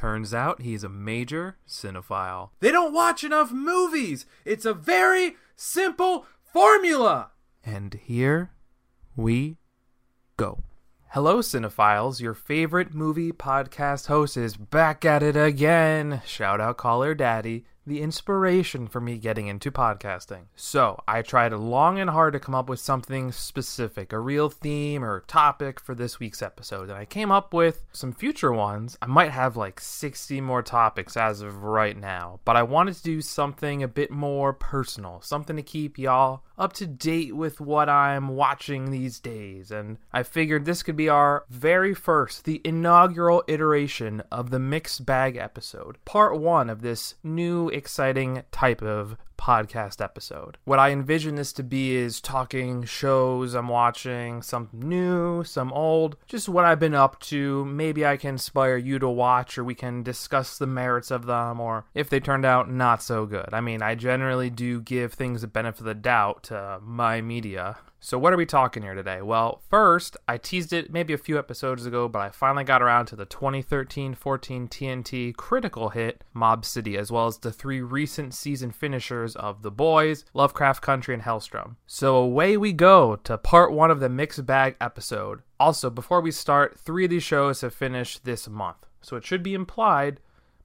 Turns out he's a major cinephile. They don't watch enough movies. It's a very simple formula. And here we go. Hello, cinephiles. Your favorite movie podcast host is back at it again. Shout out Call Her Daddy, the inspiration for me getting into podcasting. So, I tried long and hard to come up with something specific, a real theme or topic for this week's episode. And I came up with some future ones. I might have like 60 more topics as of right now, but I wanted to do something a bit more personal, something to keep y'all up to date with what I'm watching these days. And I figured this could be our very first, the inaugural iteration of the Mixed Bag episode, part one of this new exciting type of podcast episode. What I envision this to be is talking shows I'm watching, some new, some old, just what I've been up to. Maybe I can inspire you to watch, or we can discuss the merits of them, or if they turned out not so good. I mean, I generally do give things the benefit of the doubt to my media. So, what are we talking here today? Well, first, I teased it maybe a few episodes ago, but I finally got around to the 2013 14 TNT critical hit Mob City, as well as the three recent season finishers of The Boys, Lovecraft Country, and Helstrom. So, away we go to part one of the mixed bag episode. Also, before we start, three of these shows have finished this month, so it should be implied,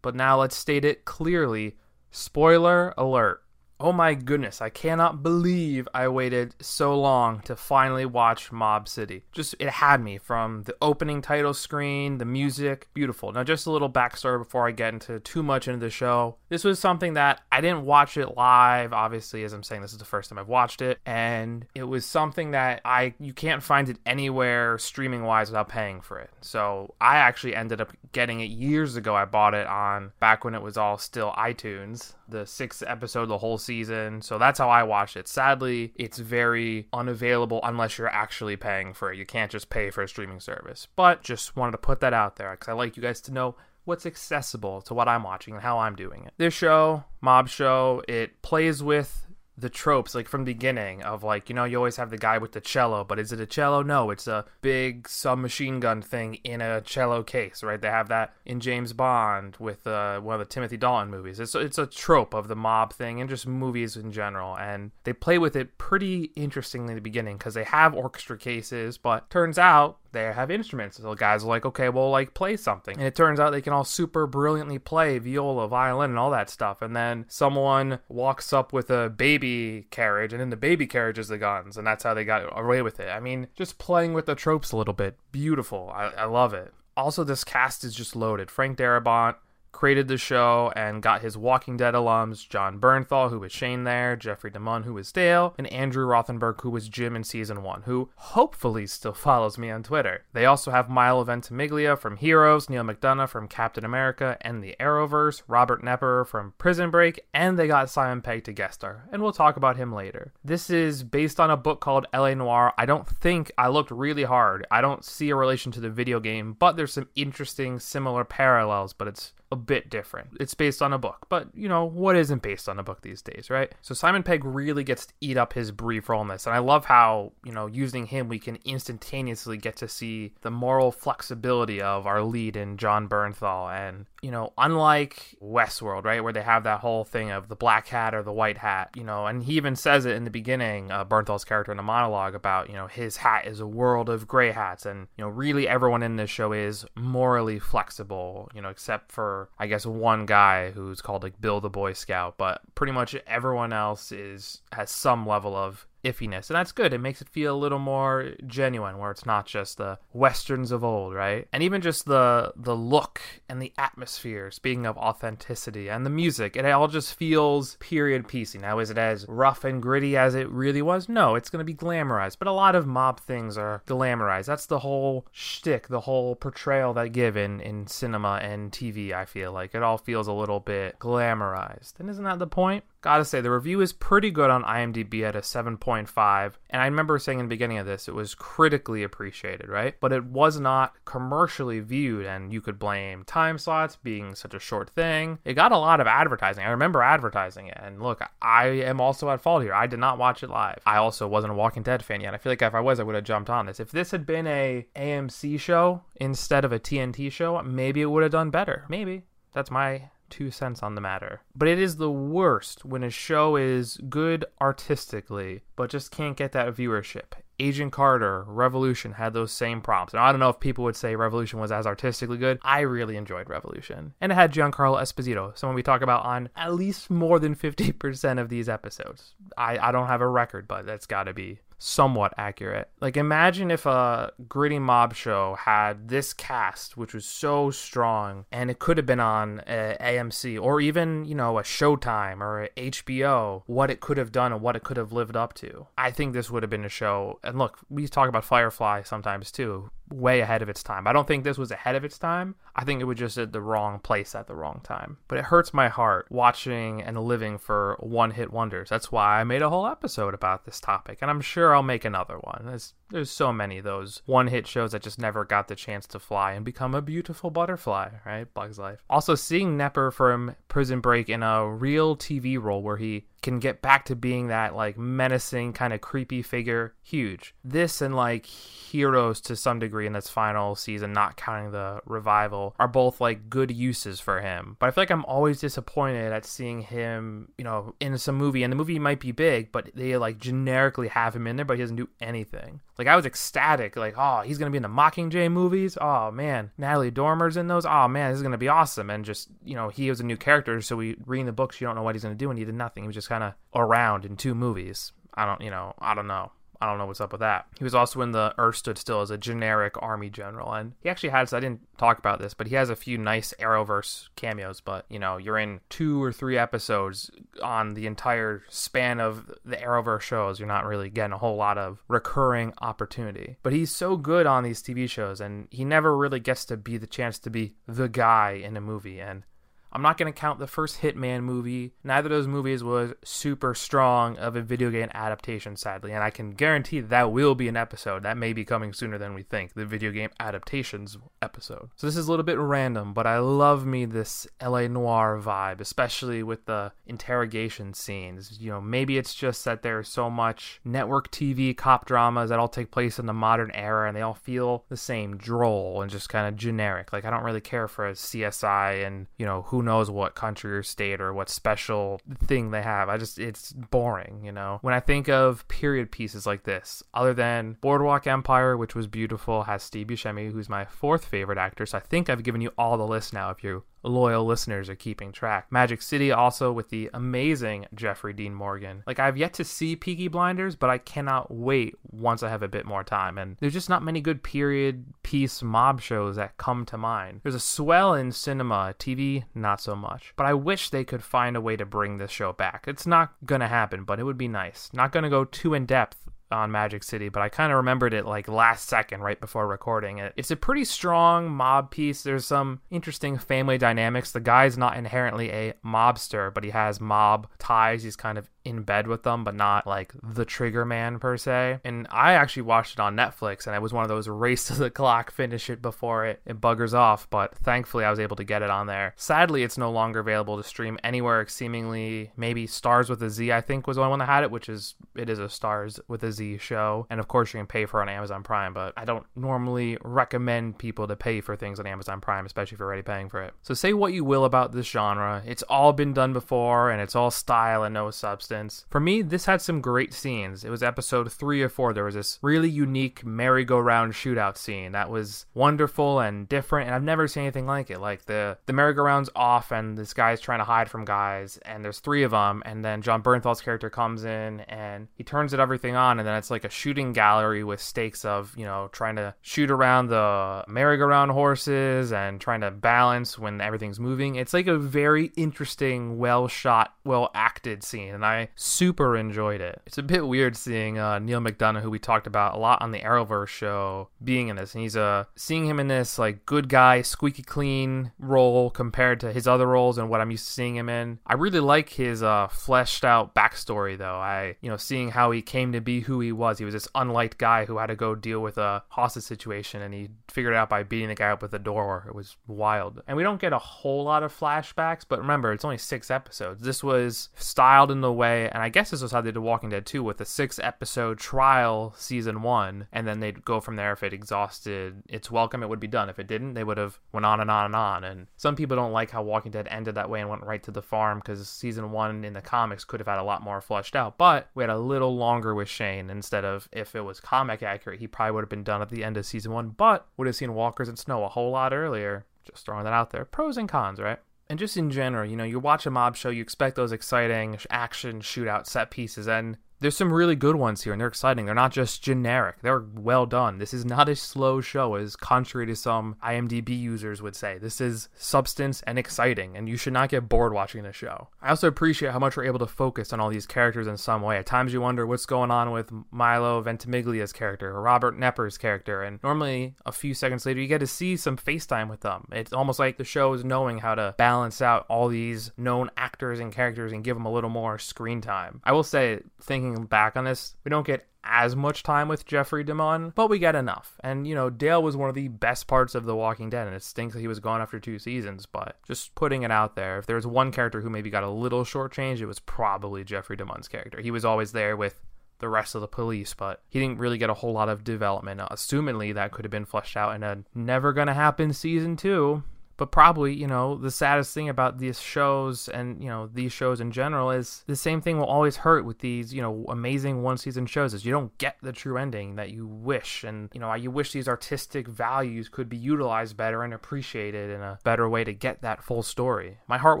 but now let's state it clearly. Spoiler alert. Oh my goodness, I cannot believe I waited so long to finally watch Mob City. Just, it had me from the opening title screen, the music, beautiful. Now, just a little backstory before I get into too much into the show. This was something that I didn't watch it live, obviously, as I'm saying, this is the first time I've watched it. And it was something that I, you can't find it anywhere streaming wise without paying for it. So I actually ended up getting it years ago. I bought it on back when it was all still iTunes the sixth episode of the whole season. So that's how I watched it. Sadly, it's very unavailable unless you're actually paying for it. You can't just pay for a streaming service. But just wanted to put that out there because I like you guys to know what's accessible to what I'm watching and how I'm doing it. This show, Mob Show, it plays with the tropes like from the beginning of like you know you always have the guy with the cello but is it a cello? No it's a big submachine gun thing in a cello case right? They have that in james bond with uh, one of the timothy dalton movies. It's, it's a trope of the mob thing and just movies in general and they play with it pretty interestingly in the beginning because they have orchestra cases but turns out they have instruments. So guys are like, okay, well, like play something. And it turns out they can all super brilliantly play viola, violin, and all that stuff. And then someone walks up with a baby carriage, and in the baby carriage is the guns, and that's how they got away with it. I mean, just playing with the tropes a little bit. Beautiful. I, I love it. Also, this cast is just loaded. Frank Darabont, created the show and got his Walking Dead alums Jon Bernthal, who was Shane there, Jeffrey DeMunn, who was Dale, and Andrew Rothenberg, who was Jim in season one, who hopefully still follows me on Twitter. They also have Milo Ventimiglia from Heroes, Neal McDonough from Captain America and the Arrowverse, Robert Knepper from Prison Break, and they got Simon Pegg to guest star, and we'll talk about him later. This is based on a book called LA Noire. I don't think I looked really hard. I don't see a relation to the video game, but there's some interesting similar parallels, but it's a bit different. It's based on a book, but you know, what isn't based on a book these days, right? So Simon Pegg really gets to eat up his brief role in this. And I love how, you know, using him, we can instantaneously get to see the moral flexibility of our lead in Jon Bernthal. And, you know, unlike Westworld, right, where they have that whole thing of the black hat or the white hat, you know, and he even says it in the beginning, uh, Bernthal's character in a monologue about, you know, his hat is a world of gray hats. And, you know, really everyone in this show is morally flexible, you know, except for I guess one guy who's called like Bill the Boy Scout, but pretty much everyone else is has some level of iffiness and that's good. It makes it feel a little more genuine where it's not just the westerns of old right? And even just the the look and the atmosphere speaking of authenticity and the music it all just feels period piecey. Now is it as rough and gritty as it really was? No it's going to be glamorized. But a lot of mob things are glamorized. That's the whole shtick the whole portrayal that give in in cinema and tv i feel like. It all feels a little bit glamorized. And isn't that the point Gotta say, the review is pretty good on IMDb at a 7.5. And I remember saying in the beginning of this, it was critically appreciated, right? But it was not commercially viewed, and you could blame time slots being such a short thing. It got a lot of advertising. I remember advertising it. And look, I am also at fault here. I did not watch it live. I also wasn't a Walking Dead fan yet. I feel like if I was, I would have jumped on this. If this had been a AMC show instead of a TNT show, maybe it would have done better. Maybe. That's my two cents on the matter. But it is the worst when a show is good artistically, but just can't get that viewership. Agent Carter, Revolution had those same problems. Now, I don't know if people would say Revolution was as artistically good. I really enjoyed Revolution. And it had Giancarlo Esposito, someone we talk about on at least more than 50% of these episodes. I, I don't have a record, but that's got to be somewhat accurate. Like imagine if a gritty mob show had this cast which was so strong and it could have been on uh, AMC or even, you know, a Showtime or a HBO, what it could have done and what it could have lived up to. I think this would have been a show. And look, we talk about Firefly sometimes too way ahead of its time. I don't think this was ahead of its time. I think it was just at the wrong place at the wrong time. But it hurts my heart watching and living for one hit wonders. That's why I made a whole episode about this topic. And I'm sure I'll make another one. There's, there's so many of those one hit shows that just never got the chance to fly and become a beautiful butterfly, right? Bug's Life. Also, seeing Knepper from Prison Break in a real TV role where he can get back to being that like menacing kind of creepy figure huge this and like heroes to some degree in this final season not counting the revival are both like good uses for him but i feel like i'm always disappointed at seeing him you know in some movie and the movie might be big but they like generically have him in there but he doesn't do anything like i was ecstatic. Like oh he's gonna be in the mockingjay movies? Oh man. Natalie dormer's in those? Oh man this is gonna be awesome. And just you know he was a new character so we reading the books you don't know what he's gonna do and he did nothing. He was just kind of around in two movies. I don't, you know, I don't know. I don't know what's up with that. He was also in the Earth Stood Still as a generic army general, and he actually has. I didn't talk about this, but he has a few nice Arrowverse cameos. But you know, you're in two or three episodes on the entire span of the Arrowverse shows. You're not really getting a whole lot of recurring opportunity. But he's so good on these TV shows, and he never really gets to be the chance to be the guy in a movie. And I'm not going to count the first Hitman movie. Neither of those movies was super strong of a video game adaptation, sadly. And I can guarantee that will be an episode. That may be coming sooner than we think, the video game adaptations episode. So this is a little bit random, but I love me this LA Noir vibe, especially with the interrogation scenes. You know, maybe it's just that there's so much network TV cop dramas that all take place in the modern era and they all feel the same droll and just kind of generic. Like, I don't really care for a CSI and, you know, who knows what country or state or what special thing they have. I just it's boring, you know. When I think of period pieces like this, other than Boardwalk Empire, which was beautiful, has Steve Buscemi, who's my fourth favorite actor. So I think I've given you all the list now. If you loyal listeners are keeping track. Magic City also with the amazing Jeffrey Dean Morgan. Like I've yet to see Peaky Blinders, but I cannot wait once I have a bit more time. And there's just not many good period piece mob shows that come to mind. There's a swell in cinema, TV not so much. But I wish they could find a way to bring this show back. It's not gonna happen, but it would be nice. Not gonna go too in depth on Magic City, but I kind of remembered it like last second right before recording it. It's a pretty strong mob piece. There's some interesting family dynamics. The guy's not inherently a mobster, but he has mob ties. He's kind of in bed with them, but not like the trigger man per se. And I actually watched it on Netflix and it was one of those race to the clock, finish it before it, it buggers off. But thankfully, I was able to get it on there. Sadly, it's no longer available to stream anywhere. Seemingly, maybe Stars with a Z, I think, was the only one that had it, which is it is a Stars with a Z show. And of course, you can pay for it on Amazon Prime, but I don't normally recommend people to pay for things on Amazon Prime, especially if you're already paying for it. So say what you will about this genre, it's all been done before and it's all style and no substance substance. For me, this had some great scenes. It was episode three or four. There was this really unique merry-go-round shootout scene that was wonderful and different, and I've never seen anything like it. Like the the merry-go-round's off, and this guy's trying to hide from guys, and there's three of them, and then Jon Bernthal's character comes in and he turns it everything on, and then it's like a shooting gallery with stakes of you know trying to shoot around the merry-go-round horses and trying to balance when everything's moving. It's like a very interesting, well shot, well acted scene, and I Super enjoyed it. It's a bit weird seeing uh, Neal McDonough, who we talked about a lot on the Arrowverse show, being in this. And he's uh, seeing him in this like good guy, squeaky clean role compared to his other roles and what I'm used to seeing him in. I really like his uh, fleshed out backstory, though. I, you know, seeing how he came to be who he was. He was this unliked guy who had to go deal with a hostage situation, and he figured it out by beating the guy up with a door. It was wild. And we don't get a whole lot of flashbacks, but remember, it's only six episodes. This was styled in the way, and I guess this was how they did Walking Dead too, with a six episode trial season one, and then they'd go from there. If it exhausted its welcome, it would be done. If it didn't, they would have went on and on and on. And some people don't like how Walking Dead ended that way and went right to the farm because season one in the comics could have had a lot more fleshed out. But we had a little longer with Shane instead of if it was comic accurate, he probably would have been done at the end of season one, but would have seen Walkers and Snow a whole lot earlier. Just throwing that out there. Pros and cons, right? And just in general, you know, you watch a mob show, you expect those exciting action shootout set pieces, and there's some really good ones here and they're exciting. They're not just generic. They're well done. This is not a slow show as contrary to some IMDb users would say. This is substance and exciting and you should not get bored watching the show. I also appreciate how much we're able to focus on all these characters in some way. At times you wonder what's going on with Milo Ventimiglia's character or Robert Knepper's character and normally a few seconds later you get to see some FaceTime with them. It's almost like the show is knowing how to balance out all these known actors and characters and give them a little more screen time. I will say thinking looking back on this, we don't get as much time with Jeffrey DeMunn, but we get enough. And, you know, Dale was one of the best parts of The Walking Dead, and it stinks that he was gone after two seasons, but just putting it out there, if there was one character who maybe got a little shortchanged, it was probably Jeffrey DeMunn's character. He was always there with the rest of the police, but he didn't really get a whole lot of development. Assumingly, that could have been fleshed out in a never gonna happen season two. But probably, you know, the saddest thing about these shows and, you know, these shows in general is the same thing will always hurt with these, you know, amazing one season shows is you don't get the true ending that you wish. And, you know, you wish these artistic values could be utilized better and appreciated in a better way to get that full story. My heart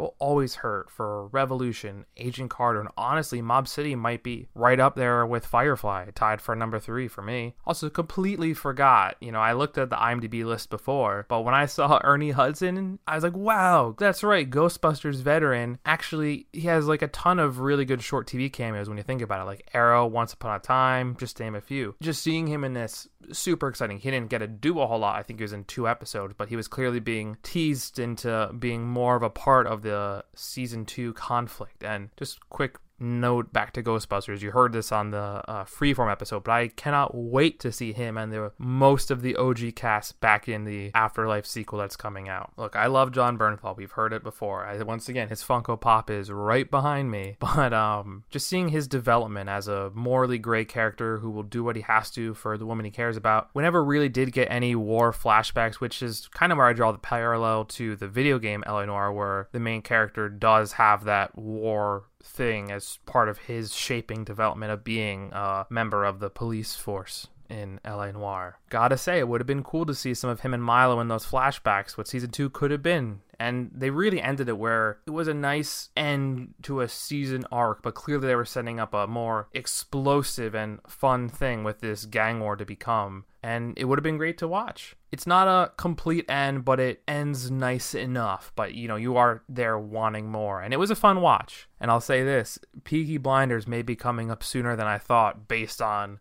will always hurt for Revolution, Agent Carter, and honestly, Mob City might be right up there with Firefly, tied for number three for me. Also, completely forgot, you know, I looked at the IMDb list before, but when I saw Ernie Hudson, Johnson. I was like, wow, that's right. Ghostbusters veteran. Actually, he has like a ton of really good short TV cameos when you think about it, like Arrow, Once Upon a Time, just to name a few. Just seeing him in this, super exciting. He didn't get to do a whole lot. I think he was in two episodes, but he was clearly being teased into being more of a part of the season two conflict. And just quick note back to Ghostbusters. You heard this on the uh, Freeform episode, but I cannot wait to see him and the most of the OG cast back in the Afterlife sequel that's coming out. Look, I love Jon Bernthal. We've heard it before. I, once again, his Funko Pop is right behind me, but um, just seeing his development as a morally gray character who will do what he has to for the woman he cares about. We never really did get any war flashbacks, which is kind of where I draw the parallel to the video game. Noire, where the main character does have that war thing as part of his shaping development of being a member of the police force in LA Noir. Gotta say, it would have been cool to see some of him and Milo in those flashbacks, what season two could have been. And they really ended it where it was a nice end to a season arc, but clearly they were setting up a more explosive and fun thing with this gang war to become. And it would have been great to watch. It's not a complete end, but it ends nice enough. But you know, you are there wanting more. And it was a fun watch. And I'll say this Peaky Blinders may be coming up sooner than I thought based on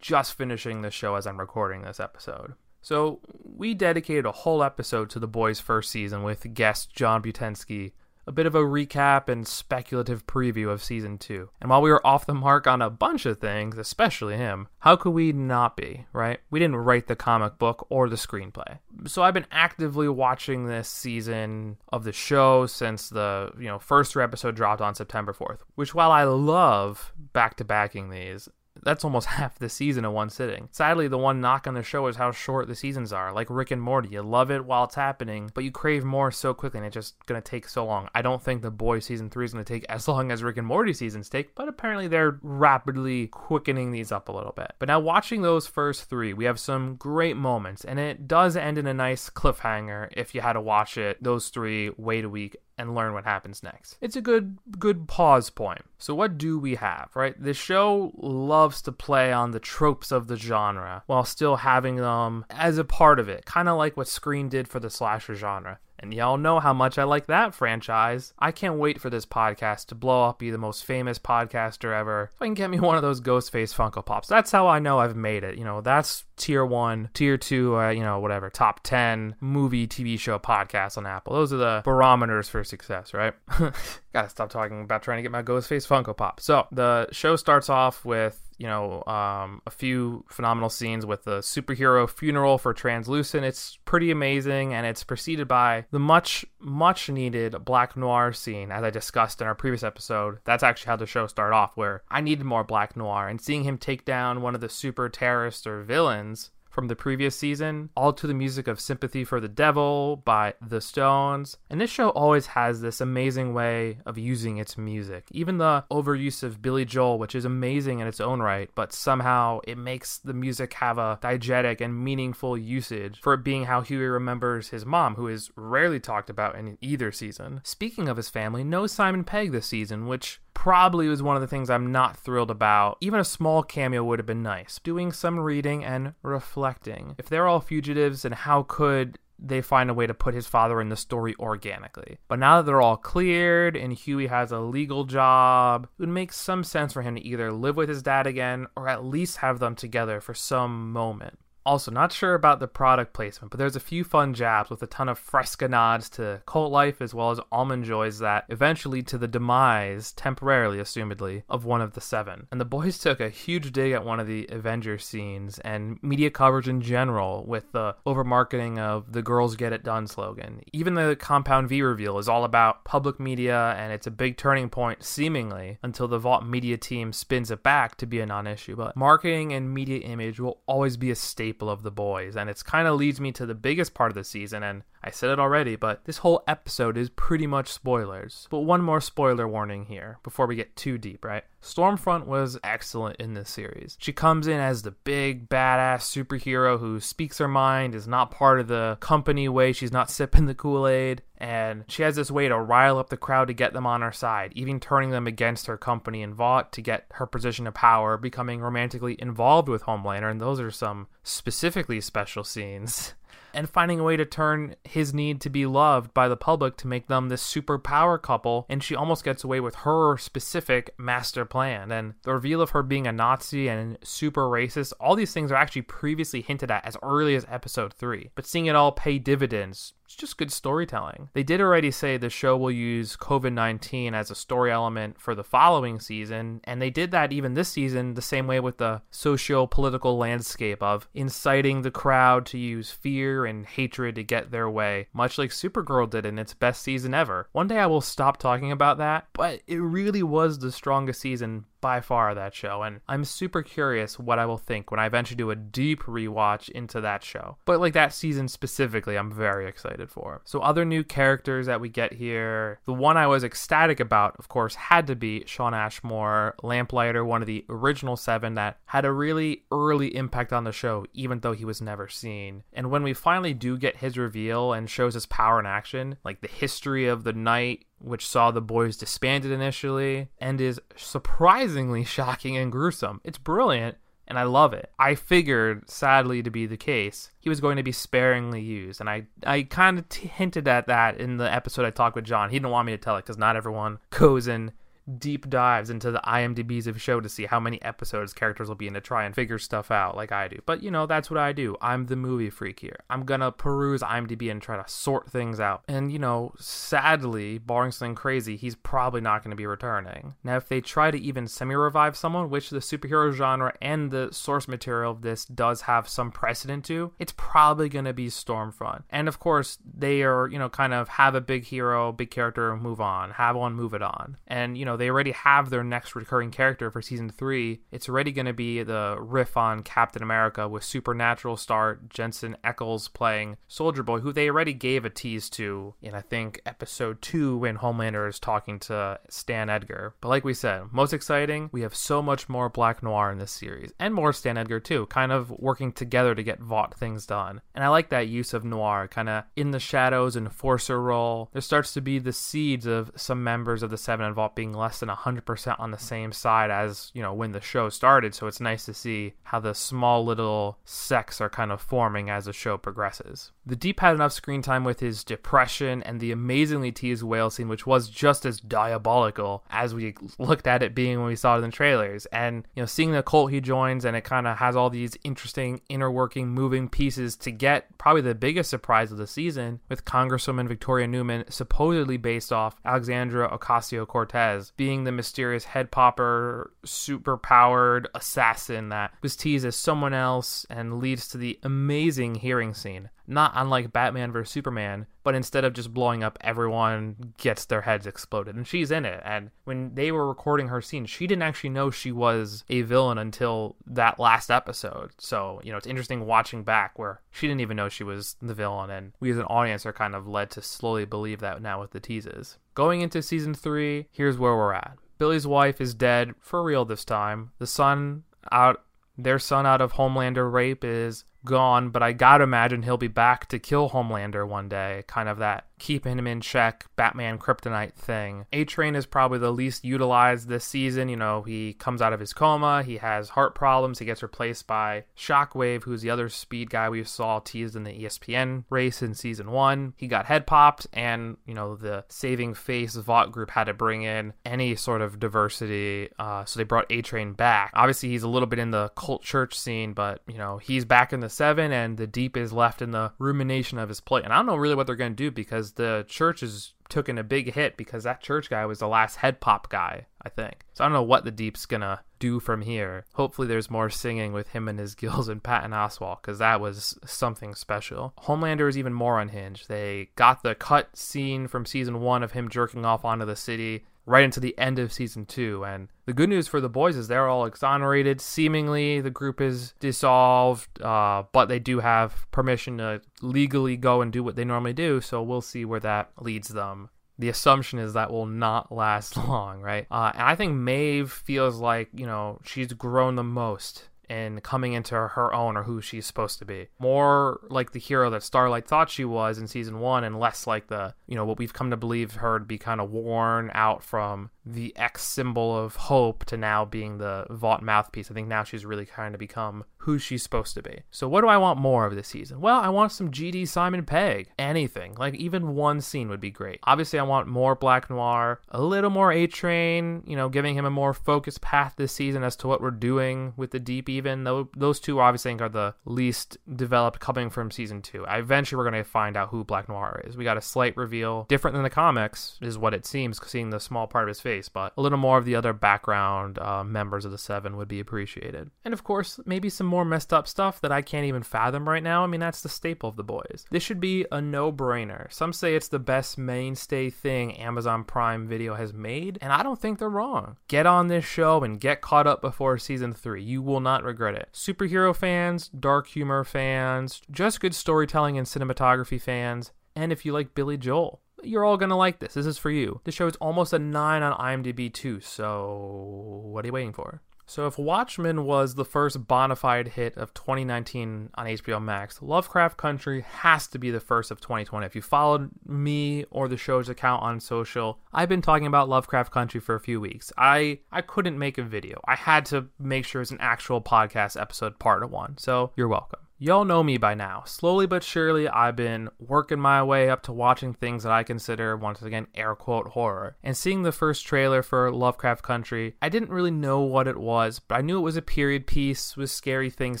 just finishing the show as I'm recording this episode. So, we dedicated a whole episode to the boys' first season with guest John Butensky, a bit of a recap and speculative preview of season 2. And while we were off the mark on a bunch of things, especially him, how could we not be, right? We didn't write the comic book or the screenplay. So I've been actively watching this season of the show since the, you know, first episode dropped on September 4th, which while I love back to backing these, that's almost half the season in one sitting. Sadly, the one knock on the show is how short the seasons are. Like Rick and Morty, you love it while it's happening, but you crave more so quickly, and it's just gonna take so long. I don't think the Boys season three is gonna take as long as Rick and Morty seasons take, but apparently they're rapidly quickening these up a little bit. But now watching those first three, we have some great moments, and it does end in a nice cliffhanger if you had to watch it those three wait a week and learn what happens next. It's a good good pause point. So what do we have, right? The show loves to play on the tropes of the genre while still having them as a part of it, kind of like what Scream did for the slasher genre. And y'all know how much I like that franchise. I can't wait for this podcast to blow up, be the most famous podcaster ever. If I can get me one of those Ghostface Funko Pops, that's how I know I've made it. You know, that's tier one, tier two, uh, you know, whatever, top 10 movie, TV show podcasts on Apple. Those are the barometers for success, right? Gotta stop talking about trying to get my Ghostface Funko Pop. So the show starts off with you know, um, a few phenomenal scenes with the superhero funeral for Translucent. It's pretty amazing, and it's preceded by the much, much needed Black Noir scene, as I discussed in our previous episode. That's actually how the show started off, where I needed more Black Noir, and seeing him take down one of the super terrorists or villains from the previous season, all to the music of Sympathy for the Devil by The Stones. And this show always has this amazing way of using its music. Even the overuse of Billy Joel, which is amazing in its own right, but somehow it makes the music have a diegetic and meaningful usage for it being how Hughie remembers his mom, who is rarely talked about in either season. Speaking of his family, no Simon Pegg this season, which probably was one of the things I'm not thrilled about. Even a small cameo would have been nice. Doing some reading and reflecting. If they're all fugitives, and how could they find a way to put his father in the story organically. But now that they're all cleared and Hughie has a legal job, it would make some sense for him to either live with his dad again or at least have them together for some moment. Also, not sure about the product placement, but there's a few fun jabs with a ton of Fresca nods to Cult Life as well as Almond Joys that eventually to the demise, temporarily assumedly, of one of the seven. And the boys took a huge dig at one of the Avengers scenes and media coverage in general with the over marketing of the Girls Get It Done slogan. Even the Compound V reveal is all about public media and it's a big turning point, seemingly, until the Vought media team spins it back to be a non issue. But marketing and media image will always be a staple staple of the boys. And it's kind of leads me to the biggest part of the season. And I said it already, but this whole episode is pretty much spoilers. But one more spoiler warning here before we get too deep, right? Stormfront was excellent in this series. She comes in as the big, badass superhero who speaks her mind, is not part of the company way, she's not sipping the Kool Aid, and she has this way to rile up the crowd to get them on her side, even turning them against her company and Vought to get her position of power, becoming romantically involved with Homelander, and those are some specifically special scenes. and finding a way to turn his need to be loved by the public to make them this super power couple. And she almost gets away with her specific master plan. And the reveal of her being a Nazi and super racist, all these things are actually previously hinted at as early as episode 3. But seeing it all pay dividends it's just good storytelling. They did already say the show will use COVID 19 as a story element for the following season, and they did that even this season the same way with the socio political landscape of inciting the crowd to use fear and hatred to get their way, much like Supergirl did in its best season ever. One day I will stop talking about that, but it really was the strongest season by far that show, and I'm super curious what I will think when I eventually do a deep rewatch into that show. But like that season specifically, I'm very excited for. So other new characters that we get here, the one I was ecstatic about, of course, had to be Shawn Ashmore, Lamplighter, one of the original seven that had a really early impact on the show, even though he was never seen. And when we finally do get his reveal and shows his power in action, like the history of the night which saw the boys disbanded initially and is surprisingly shocking and gruesome. It's brilliant and I love it. I figured, sadly to be the case, he was going to be sparingly used, and I, I kind of t- hinted at that in the episode I talked with John. He didn't want me to tell it because not everyone goes and deep dives into the IMDb's of show to see how many episodes characters will be in to try and figure stuff out like I do. But you know, that's what I do. I'm the movie freak here. I'm gonna peruse IMDb and try to sort things out. And you know, sadly, barring something crazy, he's probably not gonna be returning. Now, if they try to even semi-revive someone, which the superhero genre and the source material of this does have some precedent to, it's probably gonna be Stormfront. And of course, they are, you know, kind of have a big hero, big character, move on. Have one, move it on. And you know, they already have their next recurring character for season three. It's already going to be the riff on Captain America with Supernatural star Jensen Ackles playing Soldier Boy, who they already gave a tease to in, I think, episode two when Homelander is talking to Stan Edgar. But like we said, most exciting, we have so much more Black Noir in this series, and more Stan Edgar too, kind of working together to get Vought things done. And I like that use of Noir, kind of in the shadows, enforcer role. There starts to be the seeds of some members of the Seven and Vought being less than 100% on the same side as, you know, when the show started. So it's nice to see how the small little sects are kind of forming as the show progresses. The Deep had enough screen time with his depression and the amazingly teased whale scene, which was just as diabolical as we looked at it being when we saw it in the trailers. And, you know, seeing the cult he joins and it kind of has all these interesting inner working, moving pieces to get probably the biggest surprise of the season with Congresswoman Victoria Neuman supposedly based off Alexandra Ocasio Cortez being the mysterious head popper, super powered assassin that was teased as someone else and leads to the amazing hearing scene not unlike Batman vs Superman, but instead of just blowing up, everyone gets their heads exploded, and she's in it. And when they were recording her scene, she didn't actually know she was a villain until that last episode. So you know, it's interesting watching back where she didn't even know she was the villain, and we as an audience are kind of led to slowly believe that now with the teases. Going into season three, here's where we're at. Billy's wife is dead for real this time. The son out their son out of Homelander rape is gone, but I gotta imagine he'll be back to kill Homelander one day. Kind of that keeping him in check Batman kryptonite thing. A Train is probably the least utilized this season. You know, he comes out of his coma, he has heart problems, he gets replaced by Shockwave, who's the other speed guy we saw teased in the ESPN race in season one. He got head popped, and, you know, the saving face Vought group had to bring in any sort of diversity. Uh, so they brought A Train back. Obviously, he's a little bit in the cult church scene, but, you know, he's back in the seven, and the deep is left in the rumination of his plate. And I don't know really what they're going to do because the church is taking a big hit because that church guy was the last head pop guy, I think. So I don't know what the deep's gonna do from here. Hopefully, there's more singing with him and his gills and Patton Oswalt because that was something special. Homelander is even more unhinged. They got the cut scene from season one of him jerking off onto the city right into the end of season two. And the good news for the boys is they're all exonerated. Seemingly, the group is dissolved, uh, but they do have permission to legally go and do what they normally do. So we'll see where that leads them. The assumption is that will not last long, right? Uh, and I think Maeve feels like, you know, she's grown the most and coming into her own or who she's supposed to be. More like the hero that Starlight thought she was in season one, and less like the, you know, what we've come to believe her to be kind of worn out from the X symbol of hope to now being the Vought mouthpiece. I think now she's really kind of become who she's supposed to be. So what do I want more of this season? Well, I want some GD Simon Pegg. Anything. Like even one scene would be great. Obviously, I want more Black Noir, a little more A Train, you know, giving him a more focused path this season as to what we're doing with the deep even. Though those two obviously are the least developed coming from season 2. I eventually we're going to find out who Black Noir is. We got a slight reveal, different than the comics is what it seems seeing the small part of his face, but a little more of the other background uh, members of the 7 would be appreciated. And of course, maybe some more messed up stuff that I can't even fathom right now. I mean, that's the staple of the boys. This should be a no brainer. Some say it's the best mainstay thing Amazon Prime Video has made, and I don't think they're wrong. Get on this show and get caught up before season three. You will not regret it. Superhero fans, dark humor fans, just good storytelling and cinematography fans, and if you like Billy Joel you're all gonna like this. This is for you. The show is almost a 9 on IMDb too, so what are you waiting for? So, if Watchmen was the first bona fide hit of 2019 on HBO Max, Lovecraft Country has to be the first of 2020. If you followed me or the show's account on social, I've been talking about Lovecraft Country for a few weeks. I I couldn't make a video. I had to make sure it's an actual podcast episode part of one. So, you're welcome. Y'all know me by now. Slowly but surely, I've been working my way up to watching things that I consider, once again, air quote horror. And seeing the first trailer for Lovecraft Country, I didn't really know what it was, but I knew it was a period piece with scary things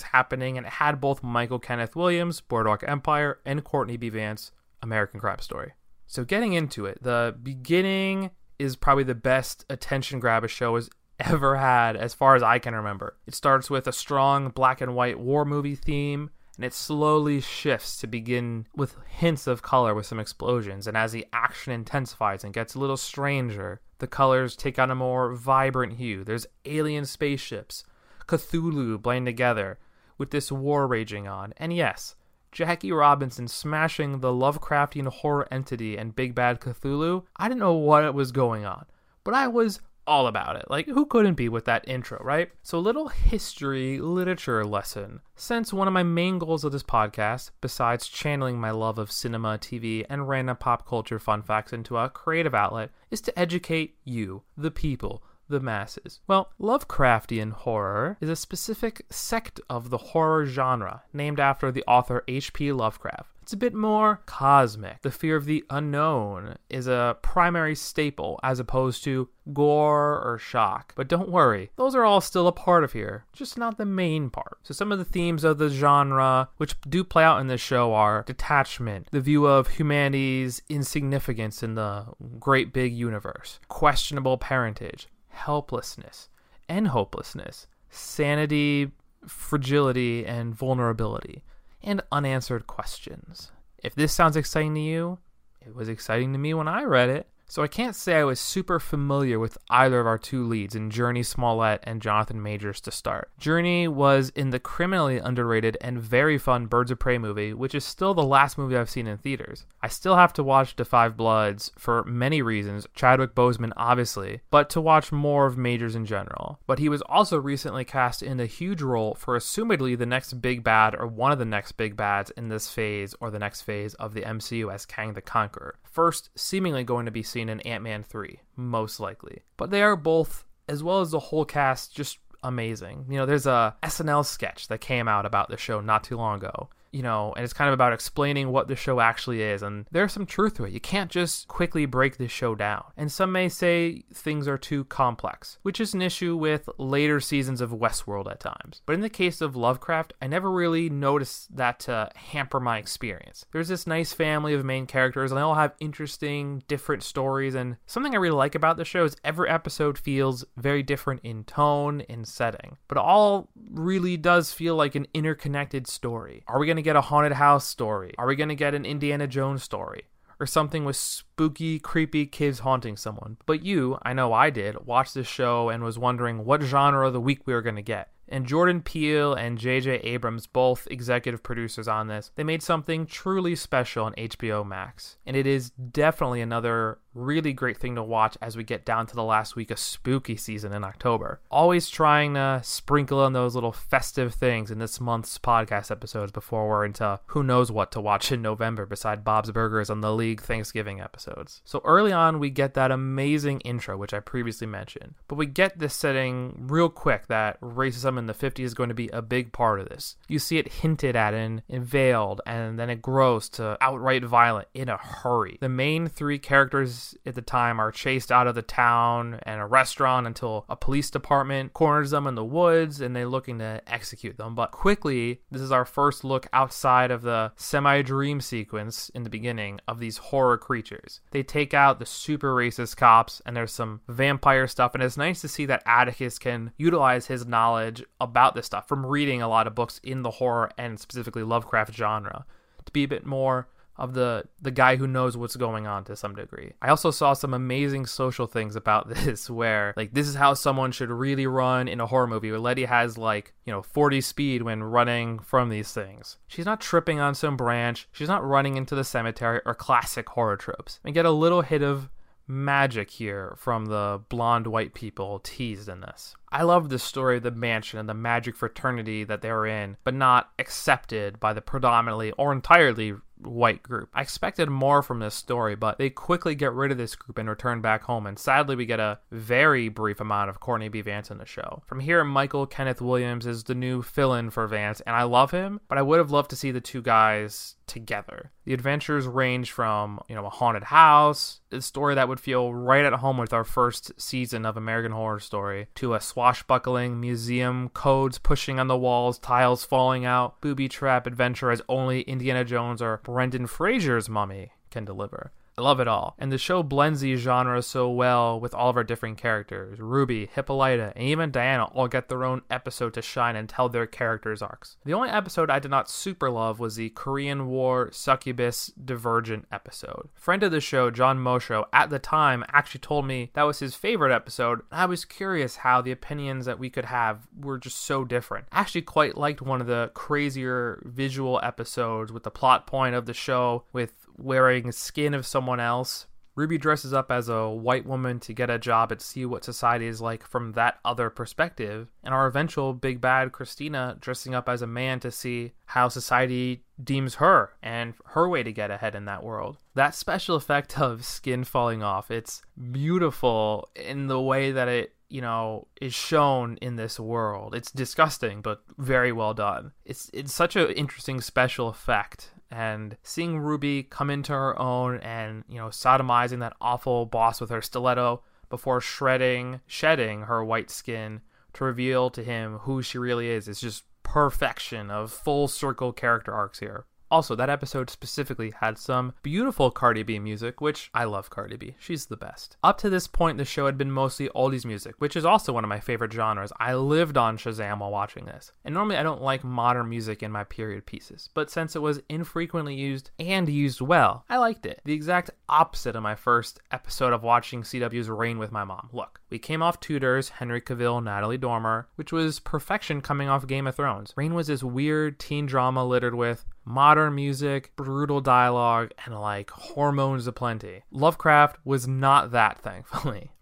happening, and it had both Michael Kenneth Williams, Boardwalk Empire, and Courtney B. Vance, American Crime Story. So, getting into it, the beginning is probably the best attention grab a show has ever had, as far as I can remember. It starts with a strong black and white war movie theme, and it slowly shifts to begin with hints of color with some explosions. And as the action intensifies and gets a little stranger, the colors take on a more vibrant hue. There's alien spaceships, Cthulhu blend together with this war raging on. And yes, Jackie Robinson smashing the Lovecraftian horror entity and Big Bad Cthulhu, I didn't know what was going on, but I was all about it. Like, who couldn't be with that intro, right? So, a little history literature lesson. Since one of my main goals of this podcast, besides channeling my love of cinema, TV, and random pop culture fun facts into a creative outlet, is to educate you, the people, the masses? Well, Lovecraftian horror is a specific sect of the horror genre named after the author H.P. Lovecraft. It's a bit more cosmic. The fear of the unknown is a primary staple as opposed to gore or shock. But don't worry, those are all still a part of here, just not the main part. So some of the themes of the genre which do play out in this show are detachment, the view of humanity's insignificance in the great big universe, questionable parentage, helplessness and hopelessness, sanity, fragility, and vulnerability and unanswered questions. If this sounds exciting to you, it was exciting to me when I read it. So I can't say I was super familiar with either of our two leads in Jurnee Smollett and Jonathan Majors to start. Jurnee was in the criminally underrated and very fun Birds of Prey movie, which is still the last movie I've seen in theaters. I still have to watch *The 5 Bloods for many reasons, Chadwick Boseman obviously, but to watch more of Majors in general. But he was also recently cast in a huge role for assumedly the next big bad or one of the next big bads in this phase or the next phase of the MCU as Kang the Conqueror. First, seemingly going to be seen in Ant Man 3, most likely. But they are both, as well as the whole cast, just amazing. You know, there's a SNL sketch that came out about the show not too long ago you know, and it's kind of about explaining what the show actually is. And there's some truth to it. You can't just quickly break this show down. And some may say things are too complex, which is an issue with later seasons of Westworld at times. But in the case of Lovecraft, I never really noticed that to hamper my experience. There's this nice family of main characters, and they all have interesting, different stories. And something I really like about the show is every episode feels very different in tone and setting. But all really does feel like an interconnected story. Are we going to get a haunted house story? Are we going to get an Indiana Jones story? Or something with spooky, creepy kids haunting someone. But you, I know I did, watched this show and was wondering what genre of the week we were going to get and Jordan Peele and J.J. Abrams, both executive producers on this, they made something truly special on HBO Max. And it is definitely another really great thing to watch as we get down to the last week of spooky season in October. Always trying to sprinkle in those little festive things in this month's podcast episodes before we're into who knows what to watch in November beside Bob's Burgers and the League Thanksgiving episodes. So early on, we get that amazing intro, which I previously mentioned, but we get this setting real quick that racism in the 50s is going to be a big part of this. You see it hinted at and, and veiled, and then it grows to outright violent in a hurry. The main three characters at the time are chased out of the town and a restaurant until a police department corners them in the woods and they're looking to execute them. But quickly, this is our first look outside of the semi dream sequence in the beginning of these horror creatures. They take out the super racist cops and there's some vampire stuff, and it's nice to see that Atticus can utilize his knowledge about this stuff from reading a lot of books in the horror and specifically Lovecraft genre to be a bit more of the the guy who knows what's going on to some degree. I also saw some amazing social things about this where like this is how someone should really run in a horror movie where Leti has like, you know, 40 speed when running from these things. She's not tripping on some branch, she's not running into the cemetery or classic horror tropes. And get a little hit of magic here from the blonde white people teased in this. I love the story of the mansion and the magic fraternity that they're in, but not accepted by the predominantly or entirely white group. I expected more from this story, but they quickly get rid of this group and return back home. And sadly, we get a very brief amount of Courtney B. Vance in the show. From here, Michael Kenneth Williams is the new fill in for Vance, and I love him, but I would have loved to see the two guys together. The adventures range from, you know, a haunted house, a story that would feel right at home with our first season of American Horror Story, to a swashbuckling museum, codes pushing on the walls, tiles falling out, booby trap adventure as only Indiana Jones or Brendan Fraser's mummy can deliver. I love it all. And the show blends these genres so well with all of our different characters. Ruby, Hippolyta, and even Diana all get their own episode to shine and tell their characters' arcs. The only episode I did not super love was the Korean War Succubus Divergent episode. Friend of the show, John Mosho, at the time actually told me that was his favorite episode. I was curious how the opinions that we could have were just so different. I actually quite liked one of the crazier visual episodes with the plot point of the show with wearing skin of someone else. Ruby dresses up as a white woman to get a job and see what society is like from that other perspective, and our eventual big bad Christina dressing up as a man to see how society deems her and her way to get ahead in that world. That special effect of skin falling off, it's beautiful in the way that it you know is shown in this world it's disgusting but very well done it's it's such an interesting special effect and seeing Ruby come into her own and, you know, sodomizing that awful boss with her stiletto before shredding, shedding her white skin to reveal to him who she really is. It's just perfection of full circle character arcs here. Also, that episode specifically had some beautiful Cardi B music, which I love Cardi B. She's the best. Up to this point, the show had been mostly oldies music, which is also one of my favorite genres. I lived on Shazam while watching this. And normally I don't like modern music in my period pieces, but since it was infrequently used and used well, I liked it. The exact opposite of my first episode of watching CW's Reign with my mom. Look, we came off Tudors, Henry Cavill, Natalie Dormer, which was perfection coming off Game of Thrones. Reign was this weird teen drama littered with modern music, brutal dialogue, and like hormones aplenty. Lovecraft was not that, thankfully.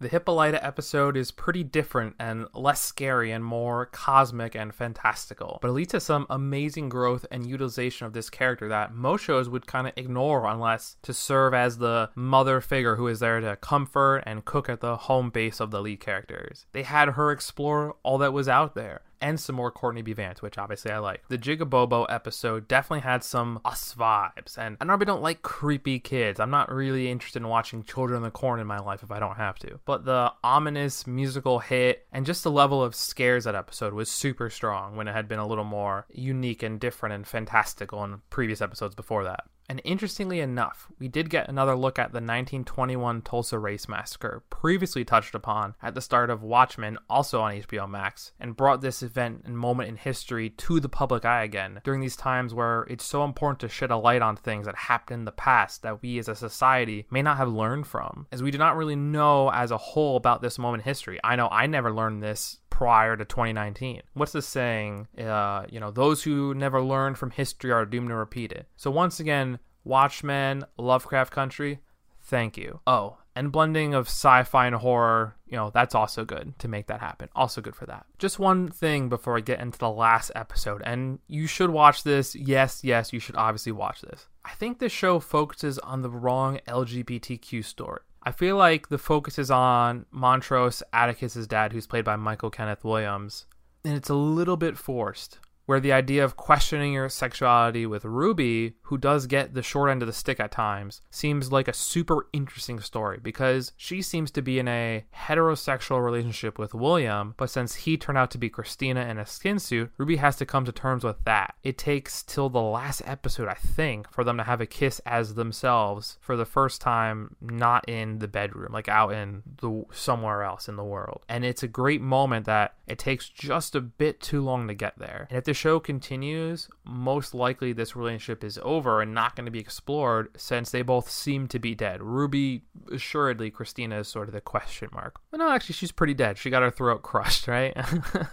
The Hippolyta episode is pretty different and less scary and more cosmic and fantastical, but it leads to some amazing growth and utilization of this character that most shows would kind of ignore unless to serve as the mother figure who is there to comfort and cook at the home base of the lead characters. They had her explore all that was out there and some more Courtney B. Vance, which obviously I like. The Jigabobo episode definitely had some us vibes, and I normally don't like creepy kids. I'm not really interested in watching Children of the Corn in my life if I don't have to. But the ominous musical hit and just the level of scares that episode was super strong when it had been a little more unique and different and fantastical in previous episodes before that. And interestingly enough, we did get another look at the 1921 Tulsa Race Massacre, previously touched upon at the start of Watchmen, also on HBO Max, and brought this event and moment in history to the public eye again during these times where it's so important to shed a light on things that happened in the past that we as a society may not have learned from, as we do not really know as a whole about this moment in history. I know I never learned this prior to 2019. What's the saying? Uh, you know, those who never learn from history are doomed to repeat it. So once again, Watchmen, Lovecraft Country, thank you. Oh, and blending of sci-fi and horror, you know, that's also good to make that happen. Also good for that. Just one thing before I get into the last episode, and you should watch this. Yes, yes, you should obviously watch this. I think this show focuses on the wrong LGBTQ story. I feel like the focus is on Montrose, Atticus's dad, who's played by Michael Kenneth Williams, and it's a little bit forced where the idea of questioning your sexuality with Ruby, who does get the short end of the stick at times, seems like a super interesting story because she seems to be in a heterosexual relationship with William, but since he turned out to be Christina in a skin suit, Ruby has to come to terms with that. It takes till the last episode, I think, for them to have a kiss as themselves for the first time, not in the bedroom, like out in the somewhere else in the world. And it's a great moment that it takes just a bit too long to get there. And if the show continues, most likely this relationship is over and not going to be explored since they both seem to be dead. Ruby, assuredly, Christina is sort of the question mark. But no, actually, she's pretty dead. She got her throat crushed, right?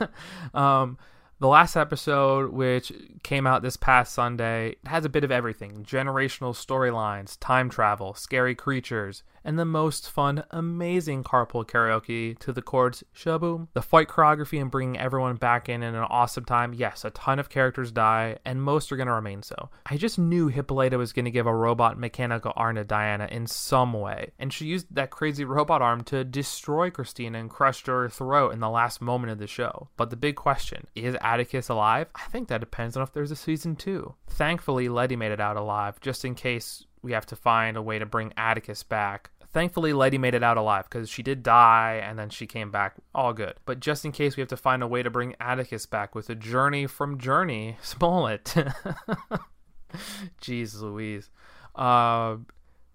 um, the last episode, which came out this past Sunday, has a bit of everything generational storylines, time travel, scary creatures, and the most fun, amazing carpool karaoke to the chords Sh-Boom. The fight choreography and bringing everyone back in in an awesome time. Yes, a ton of characters die, and most are going to remain so. I just knew Hippolyta was going to give a robot mechanical arm to Diana in some way, and she used that crazy robot arm to destroy Christina and crush her throat in the last moment of the show. But the big question is Atticus alive? I think that depends on if there's a season two. Thankfully, Leti made it out alive, just in case we have to find a way to bring Atticus back. Thankfully, Leti made it out alive because she did die and then she came back. All good. But just in case we have to find a way to bring Atticus back with a journey from Jurnee Smollett. Jeez Louise. Uh,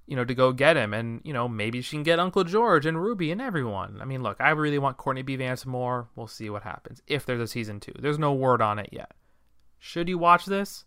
you know, to go get him. And, you know, maybe she can get Uncle George and Ruby and everyone. I mean, look, I really want Courtney B. Vance more. We'll see what happens. If there's a season two, there's no word on it yet. Should you watch this?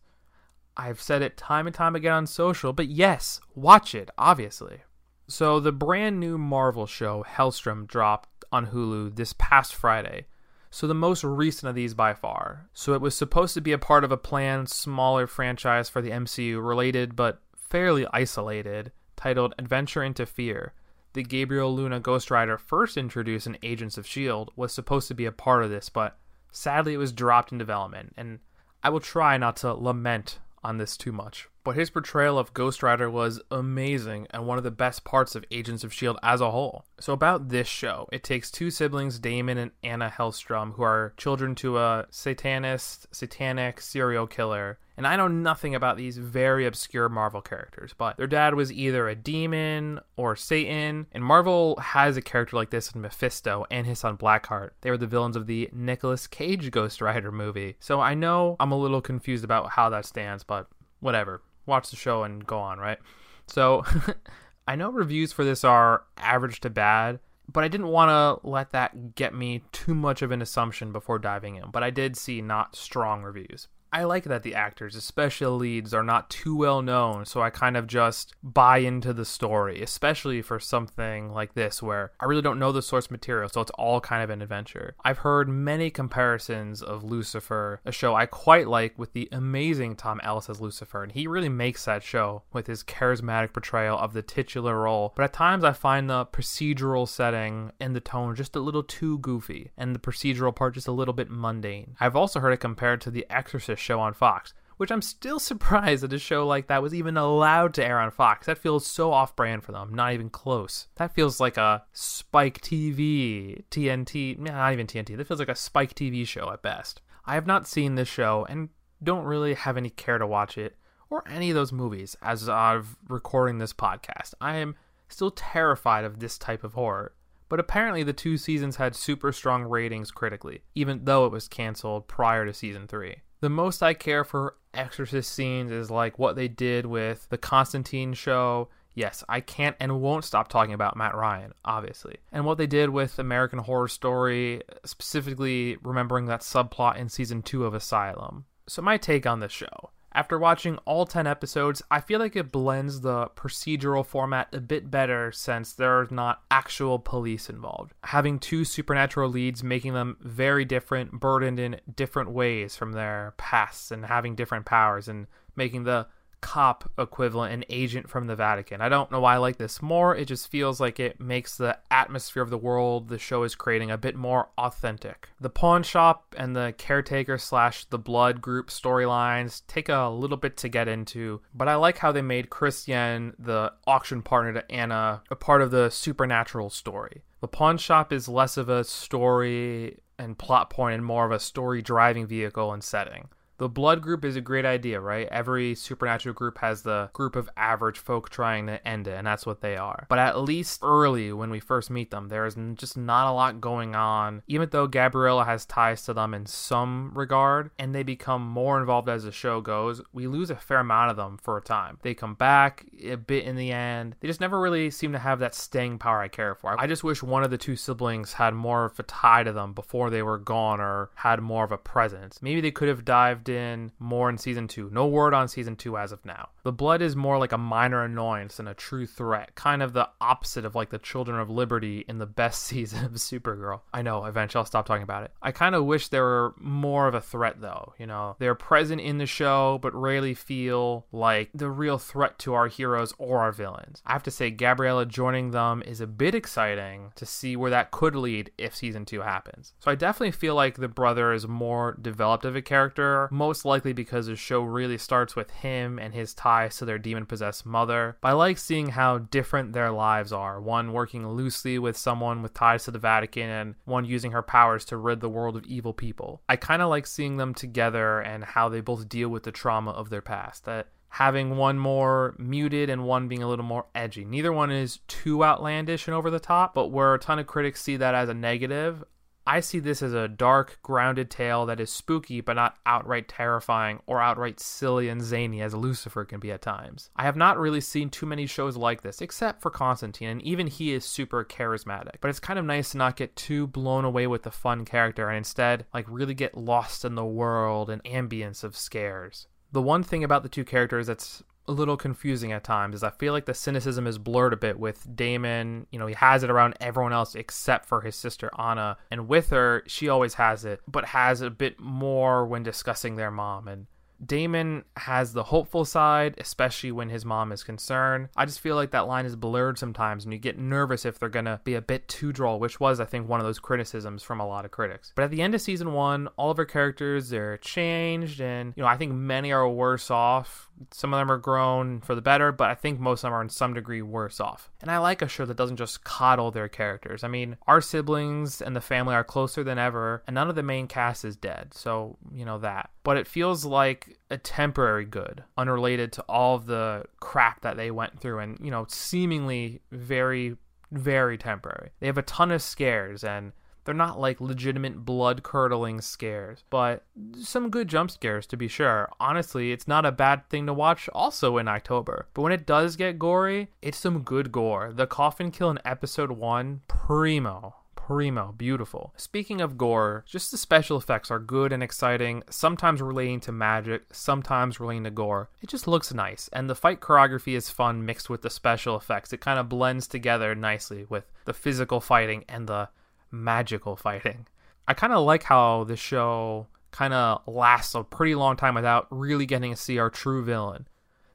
I've said it time and time again on social, but yes, watch it, obviously. So, the brand new Marvel show, Helstrom, dropped on Hulu this past Friday. So, the most recent of these by far. So, it was supposed to be a part of a planned, smaller franchise for the MCU, related but fairly isolated, titled Adventure into Fear. The Gabriel Luna Ghost Rider, first introduced in Agents of S.H.I.E.L.D., was supposed to be a part of this, but sadly it was dropped in development. And I will try not to lament on this too much. But his portrayal of Ghost Rider was amazing and one of the best parts of Agents of S.H.I.E.L.D. as a whole. So, about this show, it takes two siblings, Damon and Anna Helstrom, who are children to a satanist, satanic serial killer, And I know nothing about these very obscure Marvel characters, but their dad was either a demon or Satan, and Marvel has a character like this in Mephisto and his son Blackheart. They were the villains of the Nicolas Cage Ghost Rider movie. So I know I'm a little confused about how that stands, but whatever. Watch the show and go on, right? So I know reviews for this are average to bad, but I didn't want to let that get me too much of an assumption before diving in. But I did see not strong reviews. I like that the actors, especially the leads, are not too well known, so I kind of just buy into the story, especially for something like this where I really don't know the source material, so it's all kind of an adventure. I've heard many comparisons of Lucifer, a show I quite like with the amazing Tom Ellis as Lucifer, and he really makes that show with his charismatic portrayal of the titular role. But at times I find the procedural setting and the tone just a little too goofy, and the procedural part just a little bit mundane. I've also heard it compared to The Exorcist show on Fox, which I'm still surprised that a show like that was even allowed to air on Fox. That feels so off brand for them, not even close. That feels like a Spike TV, TNT, not even TNT. That feels like a Spike TV show at best. I have not seen this show and don't really have any care to watch it or any of those movies as of recording this podcast. I am still terrified of this type of horror. But apparently, the two seasons had super strong ratings critically, even though it was canceled prior to season 3. The most I care for Exorcist scenes is like what they did with the Constantine show. Yes, I can't and won't stop talking about Matt Ryan, obviously. And what they did with American Horror Story, specifically remembering that subplot in season 2 of Asylum. So, my take on this show after watching all 10 episodes, I feel like it blends the procedural format a bit better since there's not actual police involved. Having two supernatural leads making them very different, burdened in different ways from their pasts, and having different powers, and making the cop equivalent, an agent from the Vatican. I don't know why I like this more. It just feels like it makes the atmosphere of the world the show is creating a bit more authentic. The pawn shop and the caretaker slash the blood group storylines take a little bit to get into, but I like how they made Christian, the auction partner to Anna, a part of the supernatural story. The pawn shop is less of a story and plot point and more of a story driving vehicle and setting the blood group is a great idea, right? Every supernatural group has the group of average folk trying to end it, and that's what they are. But at least early when we first meet them, there is just not a lot going on. Even though Gabriella has ties to them in some regard, and they become more involved as the show goes, we lose a fair amount of them for a time. They come back a bit in the end. They just never really seem to have that staying power I care for. I just wish one of the two siblings had more of a tie to them before they were gone or had more of a presence. Maybe they could have dived in more in season two. No word on season two as of now. The blood is more like a minor annoyance than a true threat, kind of the opposite of like the Children of Liberty in the best season of Supergirl. I know, eventually I'll stop talking about it. I kind of wish they were more of a threat though, you know. They're present in the show, but rarely feel like the real threat to our heroes or our villains. I have to say, Gabriella joining them is a bit exciting to see where that could lead if season two happens. So I definitely feel like the brother is more developed of a character, most likely because the show really starts with him and his to their demon possessed mother. But I like seeing how different their lives are one working loosely with someone with ties to the Vatican, and one using her powers to rid the world of evil people. I kind of like seeing them together and how they both deal with the trauma of their past. That having one more muted and one being a little more edgy. Neither one is too outlandish and over the top, but where a ton of critics see that as a negative, I see this as a dark, grounded tale that is spooky but not outright terrifying or outright silly and zany as Lucifer can be at times. I have not really seen too many shows like this, except for Constantine, and even he is super charismatic. But it's kind of nice to not get too blown away with the fun character and instead, like, really get lost in the world and ambience of scares. The one thing about the two characters that's a little confusing at times is I feel like the cynicism is blurred a bit with Damon. You know, he has it around everyone else except for his sister Anna. And with her, she always has it, but has a bit more when discussing their mom. And Damon has the hopeful side, especially when his mom is concerned. I just feel like that line is blurred sometimes, and you get nervous if they're gonna be a bit too droll, which was, I think, one of those criticisms from a lot of critics. But at the end of season one, all of our characters they're changed, and you know, I think many are worse off. Some of them are grown for the better, but I think most of them are in some degree worse off. And I like a show that doesn't just coddle their characters. I mean, our siblings and the family are closer than ever, and none of the main cast is dead, so you know that. But it feels like a temporary good, unrelated to all of the crap that they went through and, you know, seemingly very, very temporary. They have a ton of scares and they're not like legitimate blood curdling scares, but some good jump scares to be sure. Honestly, it's not a bad thing to watch also in October. But when it does get gory, it's some good gore. The coffin kill in episode 1, primo primo, beautiful. Speaking of gore, just the special effects are good and exciting, sometimes relating to magic, sometimes relating to gore. It just looks nice, and the fight choreography is fun mixed with the special effects. It kind of blends together nicely with the physical fighting and the magical fighting. I kind of like how the show kind of lasts a pretty long time without really getting to see our true villain.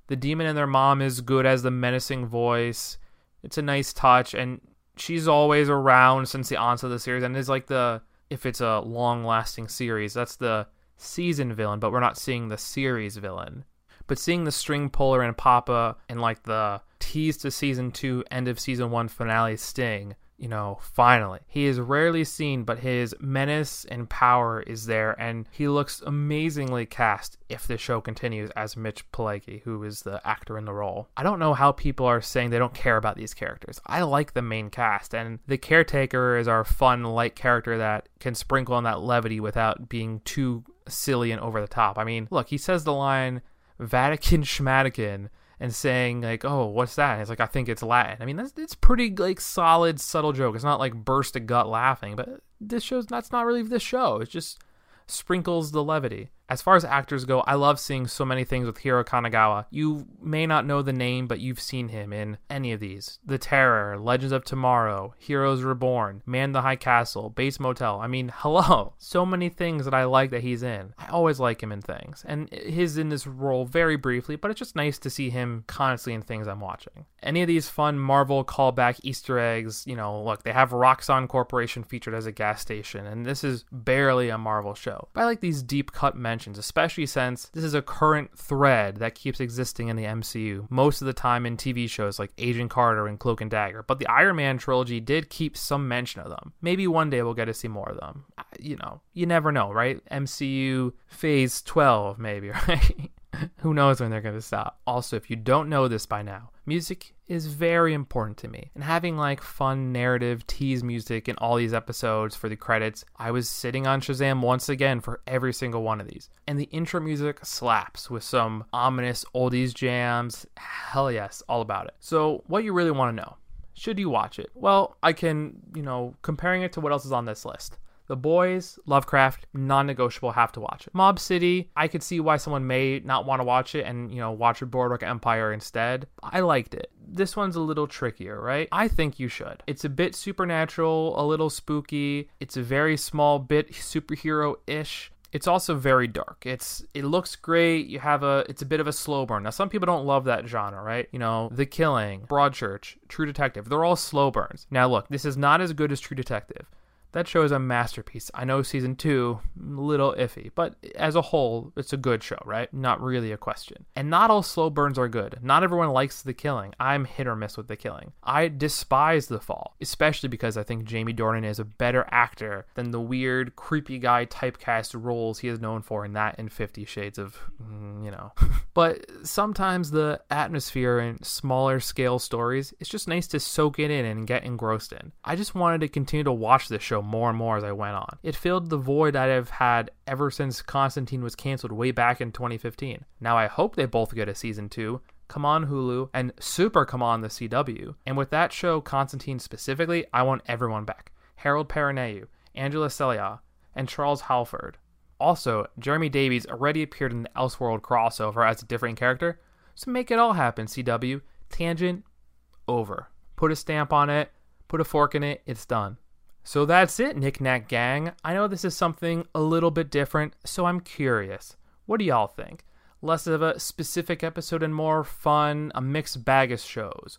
The demon and their mom is good as the menacing voice. It's a nice touch, and she's always around since the onset of the series, and is like the if it's a long-lasting series, that's the season villain, but we're not seeing the series villain. But seeing the string puller and Papa and like the tease to season two, end of season one finale Sting you know, finally. He is rarely seen, but his menace and power is there, and he looks amazingly cast if the show continues as Mitch Pileggi, who is the actor in the role. I don't know how people are saying they don't care about these characters. I like the main cast, and the caretaker is our fun, light character that can sprinkle on that levity without being too silly and over the top. I mean, look, he says the line, Vatican Schmatican and saying like, "Oh, what's that?" And it's like, "I think it's Latin." I mean, that's it's pretty like solid, subtle joke. It's not like burst a gut laughing, but this show's that's not really this show. It just sprinkles the levity. As far as actors go, I love seeing so many things with Hiro Kanagawa. You may not know the name, but you've seen him in any of these The Terror, Legends of Tomorrow, Heroes Reborn, Man the High Castle, Bates Motel. I mean, hello. So many things that I like that he's in. I always like him in things. And he's in this role very briefly, but it's just nice to see him constantly in things I'm watching. Any of these fun Marvel callback Easter eggs, you know, look, they have Roxxon Corporation featured as a gas station, and this is barely a Marvel show. But I like these deep cut mentions especially since this is a current thread that keeps existing in the MCU, most of the time in TV shows like Agent Carter and Cloak and Dagger. But the Iron Man trilogy did keep some mention of them. Maybe one day we'll get to see more of them. You know, you never know, right? MCU phase 12, maybe, right? Who knows when they're going to stop? Also, if you don't know this by now, music is very important to me. And having like fun narrative tease music in all these episodes for the credits, I was sitting on Shazam once again for every single one of these. And the intro music slaps with some ominous oldies jams. Hell yes, all about it. So, what you really want to know should you watch it? Well, I can, you know, comparing it to what else is on this list. The Boys, Lovecraft, non-negotiable, have to watch it. Mob City, I could see why someone may not want to watch it and, you know, watch Boardwalk Empire instead. I liked it. This one's a little trickier, right? I think you should. It's a bit supernatural, a little spooky. It's a very small bit superhero-ish it's also very dark. It's it looks great. You have a it's a bit of a slow burn. Now some people don't love that genre, right? You know, The Killing, Broadchurch, True Detective. They're all slow burns. Now look, this is not as good as True Detective. That show is a masterpiece. I know season two, a little iffy, but as a whole, it's a good show, right? Not really a question. And not all slow burns are good. Not everyone likes the killing. I'm hit or miss with the killing. I despise the fall, especially because I think Jamie Dornan is a better actor than the weird, creepy guy typecast roles he is known for in that and Fifty Shades of, mm, you know. but sometimes the atmosphere in smaller scale stories, it's just nice to soak it in and get engrossed in. I just wanted to continue to watch this show more and more as I went on. It filled the void I have had ever since Constantine was canceled way back in 2015. Now I hope they both get a season 2. Come on Hulu and super come on the CW. And with that show, Constantine specifically, I want everyone back. Harold Perrineau, Angela Celaya, and Charles Halford. Also, Jeremy Davies already appeared in the Elseworld crossover as a different character, so make it all happen, CW. Tangent, over. Put a stamp on it, put a fork in it, it's done. So that's it, Nick Nack Gang. I know this is something a little bit different, so I'm curious. What do y'all think? Less of a specific episode and more fun, a mixed bag of shows.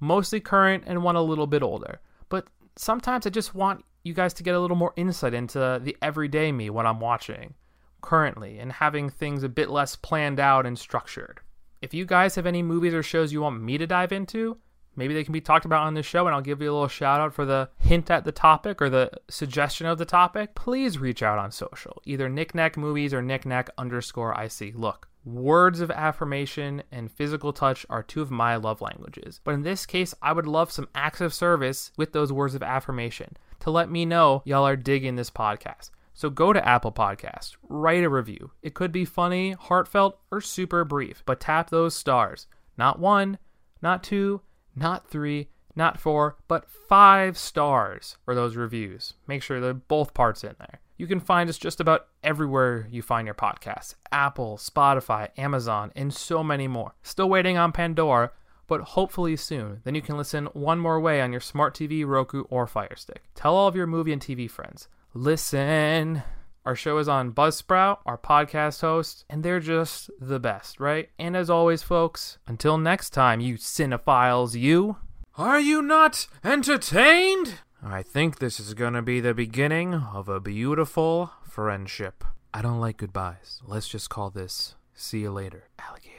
Mostly current and one a little bit older. But sometimes I just want you guys to get a little more insight into the everyday me when I'm watching currently and having things a bit less planned out and structured. If you guys have any movies or shows you want me to dive into, maybe they can be talked about on this show and I'll give you a little shout out for the hint at the topic or the suggestion of the topic, please reach out on social, either Nick Nack movies or Nick Nack underscore IC. Look, Words of affirmation and physical touch are two of my love languages. But in this case, I would love some acts of service with those words of affirmation to let me know y'all are digging this podcast. So go to Apple Podcast, write a review. It could be funny, heartfelt, or super brief, but tap those stars. Not one, not two, not three, not four, but five stars for those reviews. Make sure they're both parts in there. You can find us just about everywhere you find your podcasts Apple, Spotify, Amazon, and so many more. Still waiting on Pandora, but hopefully soon. Then you can listen one more way on your smart TV, Roku, or Fire Stick. Tell all of your movie and TV friends. Listen. Our show is on Buzzsprout, our podcast hosts, and they're just the best, right? And as always, folks, until next time, you cinephiles, you. Are you not entertained? I think this is gonna be the beginning of a beautiful friendship. I don't like goodbyes. Let's just call this see you later, alligator.